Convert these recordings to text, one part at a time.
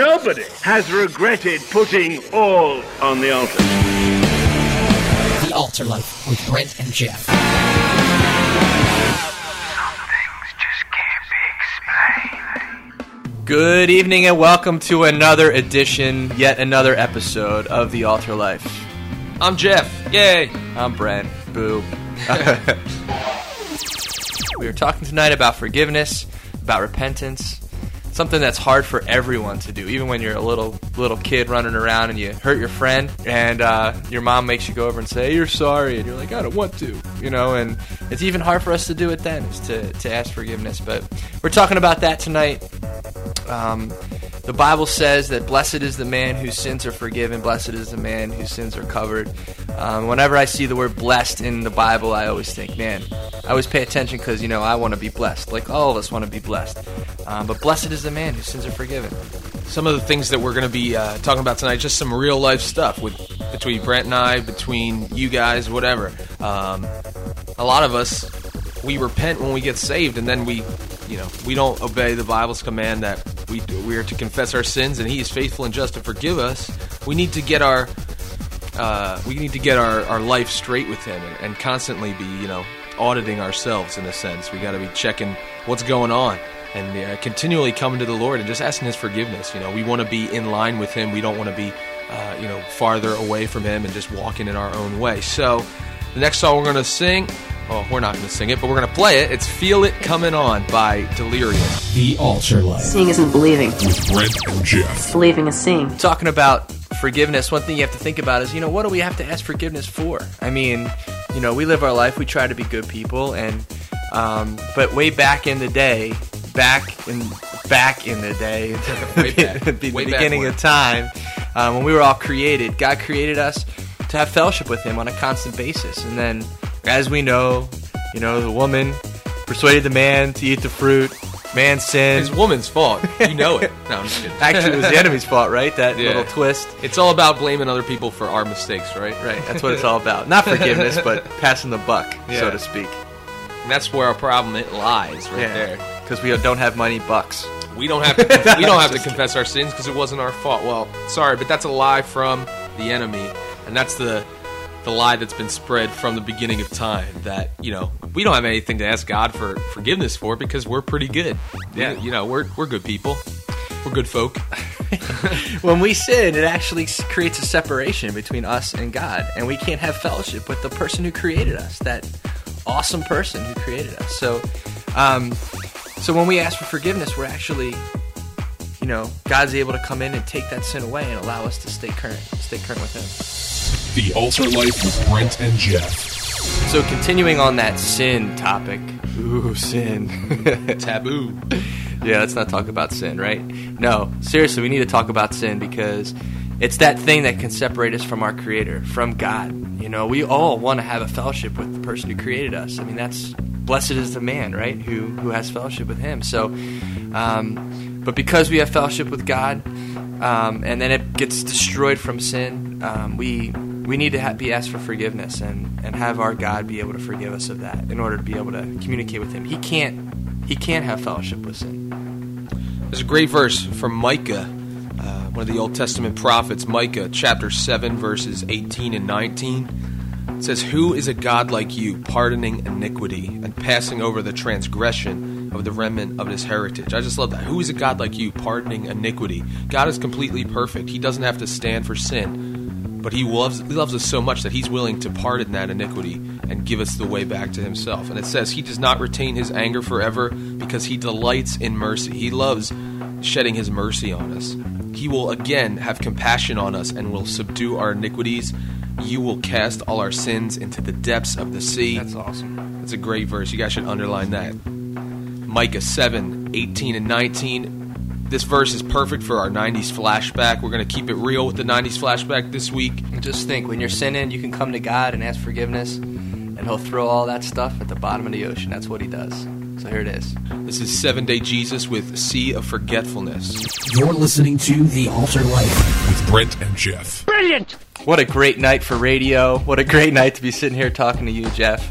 nobody has regretted putting all on the altar. The Altar Life with Brent and Geoff. Good evening and welcome to another edition, yet another episode of The Altar Life. I'm Geoff. Yay. I'm Brent. Boo. we are talking tonight about forgiveness, about repentance, something that's hard for everyone to do. Even when you're a little little kid running around and you hurt your friend, and uh, your mom makes you go over and say you're sorry, and you're like I don't want to, you know. And it's even hard for us to do it then, is to to ask forgiveness. But we're talking about that tonight. Um, the Bible says that blessed is the man whose sins are forgiven, blessed is the man whose sins are covered. Um, whenever I see the word blessed in the Bible, I always think, man, I always pay attention because, you know, I want to be blessed. Like all of us want to be blessed. Um, but blessed is the man whose sins are forgiven. Some of the things that we're going to be uh, talking about tonight, just some real life stuff with between Brent and I, between you guys, whatever. Um, a lot of us, we repent when we get saved, and then we, you know, we don't obey the Bible's command that we we are to confess our sins, and He is faithful and just to forgive us. We need to get our uh, we need to get our, our life straight with Him, and, and constantly be, you know, auditing ourselves in a sense. We got to be checking what's going on and uh, continually coming to the Lord and just asking His forgiveness. You know, we want to be in line with Him. We don't want to be, uh, you know, farther away from Him and just walking in our own way. So, the next song we're going to sing, well, we're not going to sing it, but we're going to play it. It's "Feel It Coming On" by Delirium. The Altar Life. Seeing isn't believing. with Brent and Geoff. Believing is seeing. Talking about forgiveness, one thing you have to think about is, you know, what do we have to ask forgiveness for? I mean, you know, we live our life, we try to be good people, and um, but way back in the day, back in back in the day, Way back. the be- Way beginning when. of time, um, when we were all created, God created us to have fellowship with Him on a constant basis, and then, as we know, you know, the woman persuaded the man to eat the fruit. Man sinned. It's woman's fault. You know it. No, I'm just kidding. Actually, it was the enemy's fault, right? That Yeah. little twist. It's all about blaming other people for our mistakes, right? Right, that's what it's all about. Not forgiveness, but passing the buck, so to speak. And that's where our problem it lies, right there. Because we don't have money bucks. We don't have to. we don't have to confess our sins because it wasn't our fault. Well, sorry, but that's a lie from the enemy, and that's the the lie that's been spread from the beginning of time. That you know we don't have anything to ask God for forgiveness for because we're pretty good. Yeah. you, know we're we're good people. We're good folk. When we sin, it actually creates a separation between us and God, and we can't have fellowship with the person who created us, that awesome person who created us. So, um, so when we ask for forgiveness, we're actually, you know, God's able to come in and take that sin away and allow us to stay current, stay current with Him. The Altar Life with Brent and Geoff. So, continuing on that sin topic, ooh, sin. Taboo. Yeah, let's not talk about sin, right? No, seriously, we need to talk about sin because it's that thing that can separate us from our Creator, from God. You know, we all want to have a fellowship with the person who created us. I mean, that's blessed is the man, right, who who has fellowship with Him. So, um, but because we have fellowship with God, um, and then it gets destroyed from sin, um, we we need to ha- be asked for forgiveness and and have our God be able to forgive us of that in order to be able to communicate with Him. He can't he can't have fellowship with sin. There's a great verse from Micah, uh, one of the Old Testament prophets, Micah chapter 7, verses 18 and 19. It says, Who is a God like you, pardoning iniquity and passing over the transgression of the remnant of his heritage? I just love that. Who is a God like you, pardoning iniquity? God is completely perfect. He doesn't have to stand for sin. But he loves, he loves us so much that he's willing to pardon that iniquity and give us the way back to himself. And it says, He does not retain his anger forever because he delights in mercy. He loves shedding his mercy on us. He will again have compassion on us and will subdue our iniquities. You will cast all our sins into the depths of the sea. That's awesome. That's a great verse. You guys should underline that. Micah 7, 18 and 19. This verse is perfect for our 90s flashback. We're going to keep it real with the 90s flashback this week. And just think, when you're sinning, you can come to God and ask forgiveness, and He'll throw all that stuff at the bottom of the ocean. That's what He does. So here it is. This is Seven Day Jesus with Sea of Forgetfulness. You're listening to The Altar Life. with Brent and Geoff. Brilliant! What a great night for radio. What a great night to be sitting here talking to you, Geoff.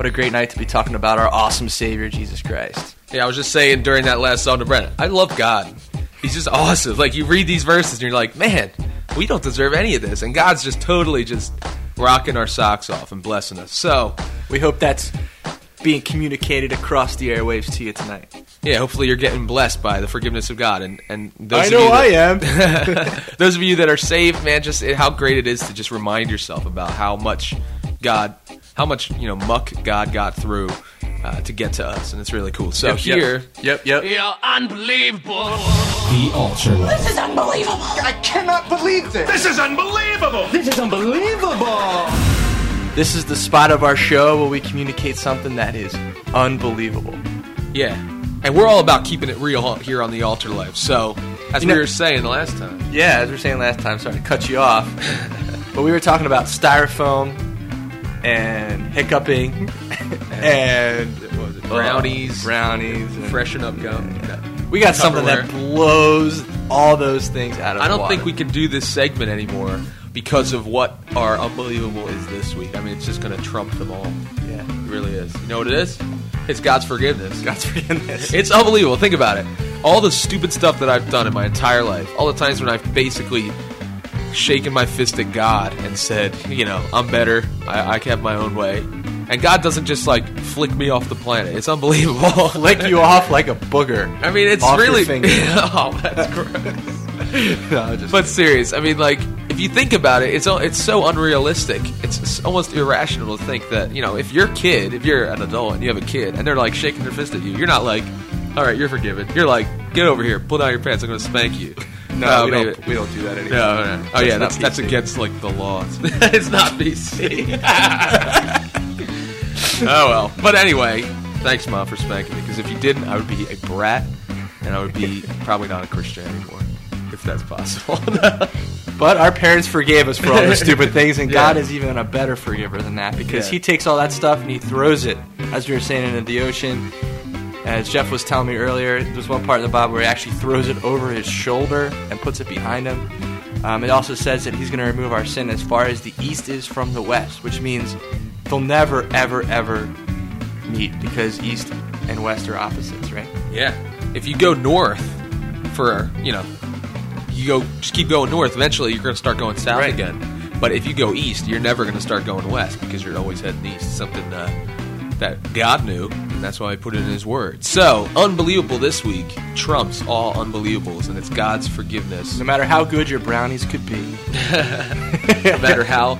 What a great night to be talking about our awesome Savior, Jesus Christ. Yeah, I was just saying during that last song to Brent, I love God. He's just awesome. Like you read these verses and you're like, man, we don't deserve any of this, and God's just totally just rocking our socks off and blessing us. So We hope that's being communicated across the airwaves to you tonight. yeah, hopefully you're getting blessed by the forgiveness of God, and and those I of know you that, am. those of you that are saved, man, just how great it is to just remind yourself about how much God, how much you know muck God got through uh, to get to us, and it's really cool. So here, Yep, yep. You're unbelievable. The altar. This is unbelievable. I cannot believe this. This is unbelievable. This is unbelievable. This is the spot of our show where we communicate something that is unbelievable. yeah, and we're all about keeping it real here on the Altar Life. So as You we know- were saying the last time, Yeah, as we were saying last time, sorry to cut you off, but we were talking about styrofoam and hiccuping and what was it? Uh, brownies, brownies. And freshen up gum. we got something that blows all those things out of. I don't water. think we can do this segment anymore because of what our unbelievable is this week. I mean, it's just going to trump them all. Yeah, It really is. You know what it is? It's God's forgiveness. God's forgiveness. It's unbelievable. Think about it. All the stupid stuff that I've done in my entire life, all the times when I've basically shaken my fist at God and said, you know, I'm better. I, I can have my own way. And God doesn't just like flick me off the planet. It's unbelievable. Lick you off like a booger. I mean, it's really. oh, that's gross. No, just- But serious, I mean, like if you think about it, it's it's so unrealistic. It's, it's almost irrational to think that you know if your kid, if you're an adult and you have a kid and they're like shaking their fist at you, you're not like, all right, you're forgiven. You're like, get over here, pull down your pants, I'm going to spank you. No, we don't. We don't do that anymore. No, no, no. Oh yeah, That's that's that's against like the laws. it's not BC. oh well. But anyway, thanks, mom, for spanking me. Because if you didn't, I would be a brat, and I would be probably not a Christian anymore, if that's possible. But our parents forgave us for all the stupid things, and Yeah. God is even a better forgiver than that because Yeah. He takes all that stuff and He throws it, as we were saying, into the ocean. As Geoff was telling me earlier, there's one part in the Bible where He actually throws it over His shoulder and puts it behind Him. Um, it also says that He's going to remove our sin as far as the east is from the west, which means they'll never, ever, ever meet because east and west are opposites, right? Yeah. If you go north for, you know, you go just keep going north, eventually you're going to start going south Right. again. But if you go east, you're never going to start going west because you're always heading east. Something uh, that God knew, and that's why I put it in His Word. So, unbelievable this week trumps all unbelievables, and it's God's forgiveness. No matter how good your brownies could be, no matter how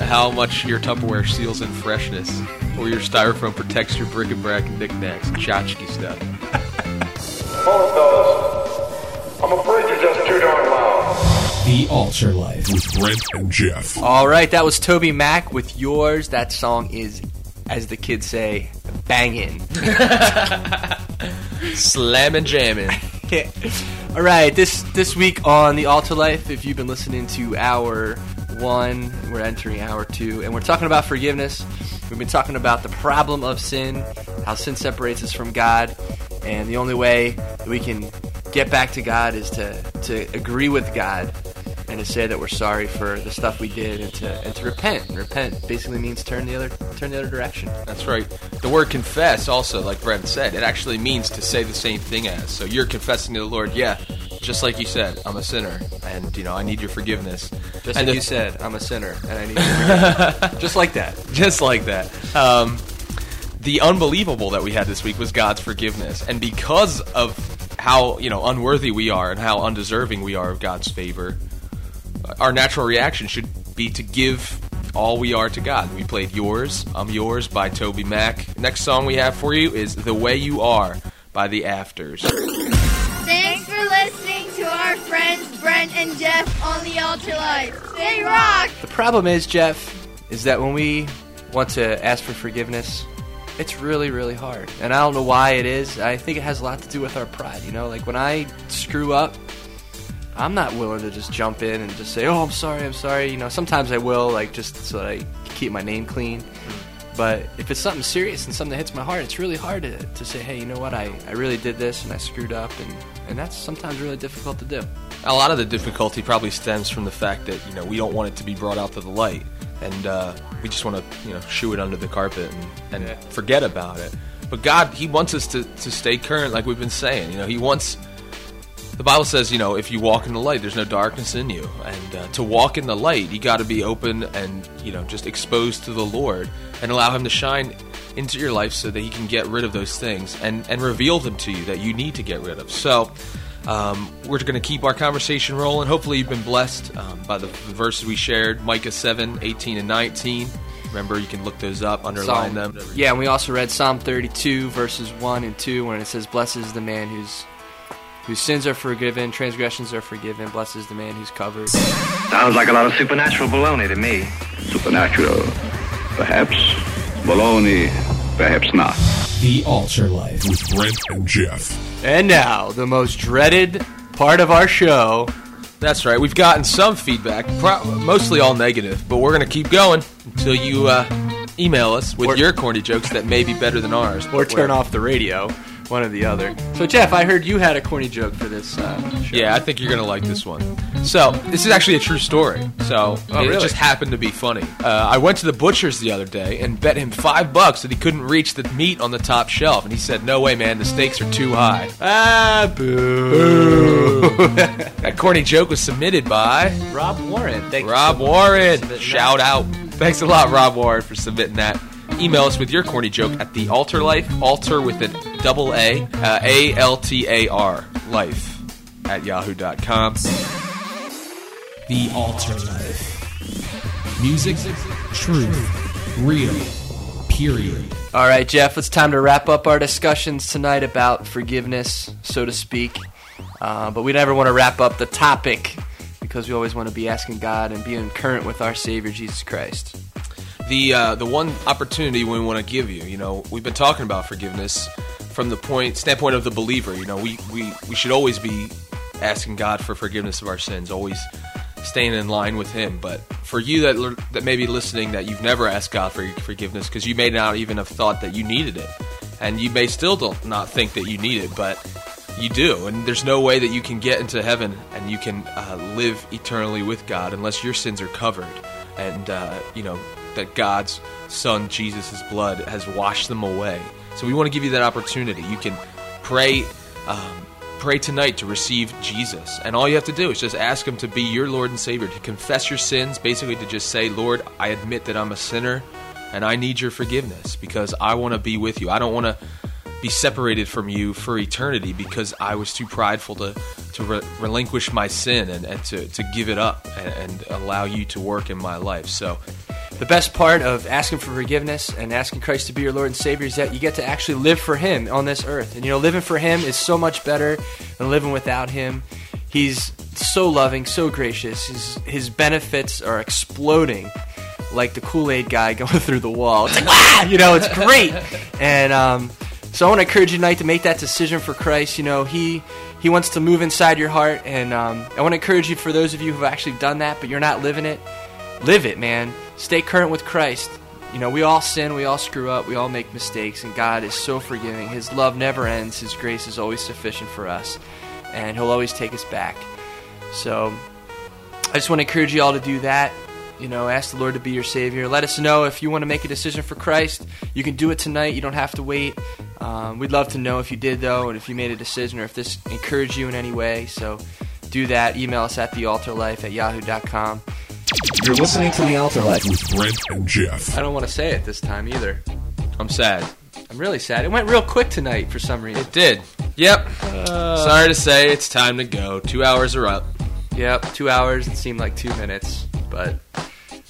how much your Tupperware seals in freshness, or your styrofoam protects your bric-a-brac and knickknacks and tchotchke stuff. Both of those, I'm afraid you're just too darn loud. The Altar Life. With Brent and Geoff. All right, that was Toby Mac with yours. That song is, as the kids say, banging. Slamming jamming. All right, this this week on the Altar Life, if you've been listening to hour one, we're entering hour two, and we're talking about forgiveness. We've been talking about the problem of sin, how sin separates us from God, and the only way that we can get back to God is to to agree with God and to say that we're sorry for the stuff we did and to and to repent. Repent basically means turn the other turn the other direction. That's right. The word confess also, like Brent said, it actually means to say the same thing as. So you're confessing to the Lord, yeah, just like you said, I'm a sinner, and you know I need your forgiveness. Just and like you said, I'm a sinner and I need just like that. just like that. Um, the unbelievable that we had this week was God's forgiveness, and because of how you know unworthy we are and how undeserving we are of God's favor, our natural reaction should be to give all we are to God. We played "Yours, I'm Yours" by Toby Mac. Next song we have for you is "The Way You Are" by the Afters. Thanks for listening to our friends Brent and Geoff on the Altar Life. They rock! The problem is, Geoff, is that when we want to ask for forgiveness, it's really, really hard. And I don't know why it is. I think it has a lot to do with our pride. You know, like when I screw up, I'm not willing to just jump in and just say, "Oh, I'm sorry, I'm sorry." You know, sometimes I will, like just so that I keep my name clean. But if it's something serious and something that hits my heart, it's really hard to, to say, "Hey, you know what? I, I really did this and I screwed up," and and that's sometimes really difficult to do. A lot of the difficulty probably stems from the fact that you know we don't want it to be brought out to the light, and uh, we just want to you know shoo it under the carpet and, and Yeah. forget about it. But God, He wants us to, to stay current, like we've been saying. You know, He wants The Bible says, you know, if you walk in the light, there's no darkness in you. And uh, to walk in the light, you got to be open and, you know, just exposed to the Lord and allow Him to shine into your life so that He can get rid of those things and, and reveal them to you that you need to get rid of. So, um, we're going to keep our conversation rolling. Hopefully, you've been blessed um, by the verses we shared Micah 7, 18, and 19. Remember, you can look those up, underline Psalm- them. Yeah, and we also read Psalm 32, verses 1 and 2, when it says, Blessed is the man whose whose sins are forgiven, transgressions are forgiven. Blessed is the man who's covered. Sounds like a lot of supernatural baloney to me. Supernatural. Perhaps. Baloney. Perhaps not. The Altar Life. With Brent and Geoff. And now, the most dreaded part of our show. That's right. We've gotten some feedback, pro- mostly all negative, but we're going to keep going until you uh, email us with Or- your corny jokes that may be better than ours. Or turn off the radio, one or the other. So, Geoff, I heard you had a corny joke for this uh, show. Yeah, I think you're going to like this one. So, this is actually a true story. So, Oh, it really? just happened to be funny. Uh, I went to the butcher's the other day and bet him five bucks that he couldn't reach the meat on the top shelf. And he said, No way, man, the stakes are too high. Ah, boo. That corny joke was submitted by Rob Warren. Thank Rob you so Warren. for submitting Shout out. Thanks a lot, Rob Warren, for submitting that. Email us with your corny joke at the Altar Life, altar with a double A, uh, A L T A R, life, at yahoo.com. The Altar Life. Music, truth, real, period. All right, Geoff, it's time to wrap up our discussions tonight about forgiveness, so to speak. Uh, but we never want to wrap up the topic because we always want to be asking God and being current with our Savior, Jesus Christ. The uh, the one opportunity we want to give you, you know, we've been talking about forgiveness from the point standpoint of the believer. You know, we, we, we should always be asking God for forgiveness of our sins, always staying in line with Him. But for you that that may be listening, that you've never asked God for forgiveness because you may not even have thought that you needed it, and you may still don't not think that you need it, but you do. And there's no way that you can get into heaven and you can uh, live eternally with God unless your sins are covered, and uh, you know that God's Son Jesus' blood has washed them away. So we want to give you that opportunity. You can pray. Um, pray tonight to receive Jesus. And all you have to do is just ask Him to be your Lord and Savior, to confess your sins, basically to just say, Lord, I admit that I'm a sinner and I need your forgiveness because I want to be with you. I don't want to be separated from you for eternity because I was too prideful to, to re- relinquish my sin and, and to, to give it up and, and allow you to work in my life. So, The best part of asking for forgiveness and asking Christ to be your Lord and Savior is that you get to actually live for Him on this earth. And you know, living for Him is so much better than living without Him. He's so loving, so gracious. His, his benefits are exploding like the Kool Aid guy going through the wall. It's like, ah! You know, it's great. And um, so I want to encourage you tonight to make that decision for Christ. You know, He. He wants to move inside your heart, and um, I want to encourage you for those of you who've actually done that, but you're not living it live it, man. Stay current with Christ. You know, we all sin, we all screw up, we all make mistakes, and God is so forgiving. His love never ends, His grace is always sufficient for us, and He'll always take us back. So, I just want to encourage you all to do that. You know, ask the Lord to be your Savior. Let us know if you want to make a decision for Christ. You can do it tonight. You don't have to wait. Um, we'd love to know if you did, though, and if you made a decision or if this encouraged you in any way. So, do that. Email us at thealtarlife at yahoo.com. You're listening to The Altar Life. With Brent and Geoff. I don't want to say it this time either. I'm sad. I'm really sad. It went real quick tonight for some reason. It did. Yep. Uh. Sorry to say, it's time to go. Two hours are up. Yep, two hours. It seemed like two minutes, but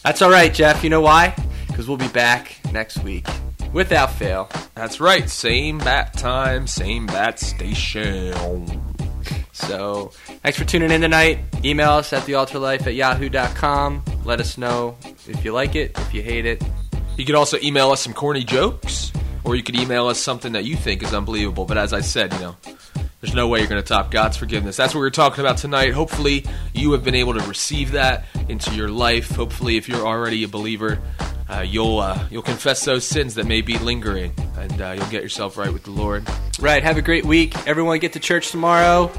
that's all right, Geoff. You know why? Because we'll be back next week without fail. That's right. Same bat time, same bat station. So thanks for tuning in tonight. Email us at thealtarlife at yahoo.com. Let us know if you like it, if you hate it. You could also email us some corny jokes, or you could email us something that you think is unbelievable. But as I said, you know, there's no way you're going to top God's forgiveness. That's what we're talking about tonight. Hopefully, you have been able to receive that into your life. Hopefully, if you're already a believer, uh, you'll uh, you'll confess those sins that may be lingering, and uh, you'll get yourself right with the Lord. Right. Have a great week. Everyone get to church tomorrow.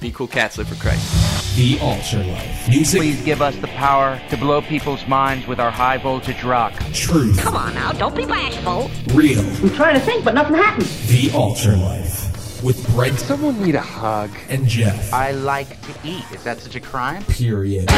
Be cool cats. Live for Christ. The Altar Life. Music, Please give us the power to blow people's minds with our high voltage rock. truth, Come on now, don't be bashful. real. I'm trying to think, but nothing happened. The Altar Life. with Brent Someone need a hug. and Geoff. I like to eat. Is that such a crime? Period.